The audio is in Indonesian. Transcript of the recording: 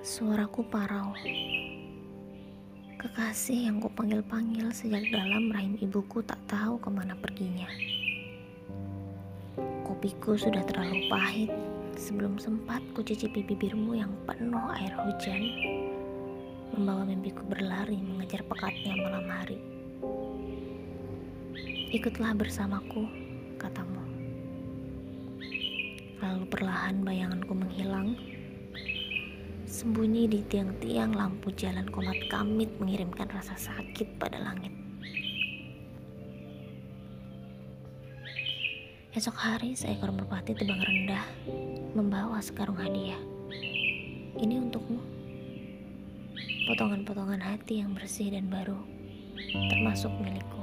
Suaraku parau. Kekasih yang kupanggil-panggil sejak dalam rahim ibuku tak tahu ke mana perginya. Kopiku sudah terlalu pahit sebelum sempat kucicipi bibirmu yang penuh air hujan, membawa mimpiku berlari mengejar pekatnya malam hari. Ikutlah bersamaku, katamu. Lalu perlahan bayanganku menghilang Sembunyi di tiang-tiang lampu jalan komat kamit mengirimkan rasa sakit pada langit. Esok hari seekor merpati terbang rendah membawa sekarung hadiah. Ini untukmu. Potongan-potongan hati yang bersih dan baru termasuk milikku.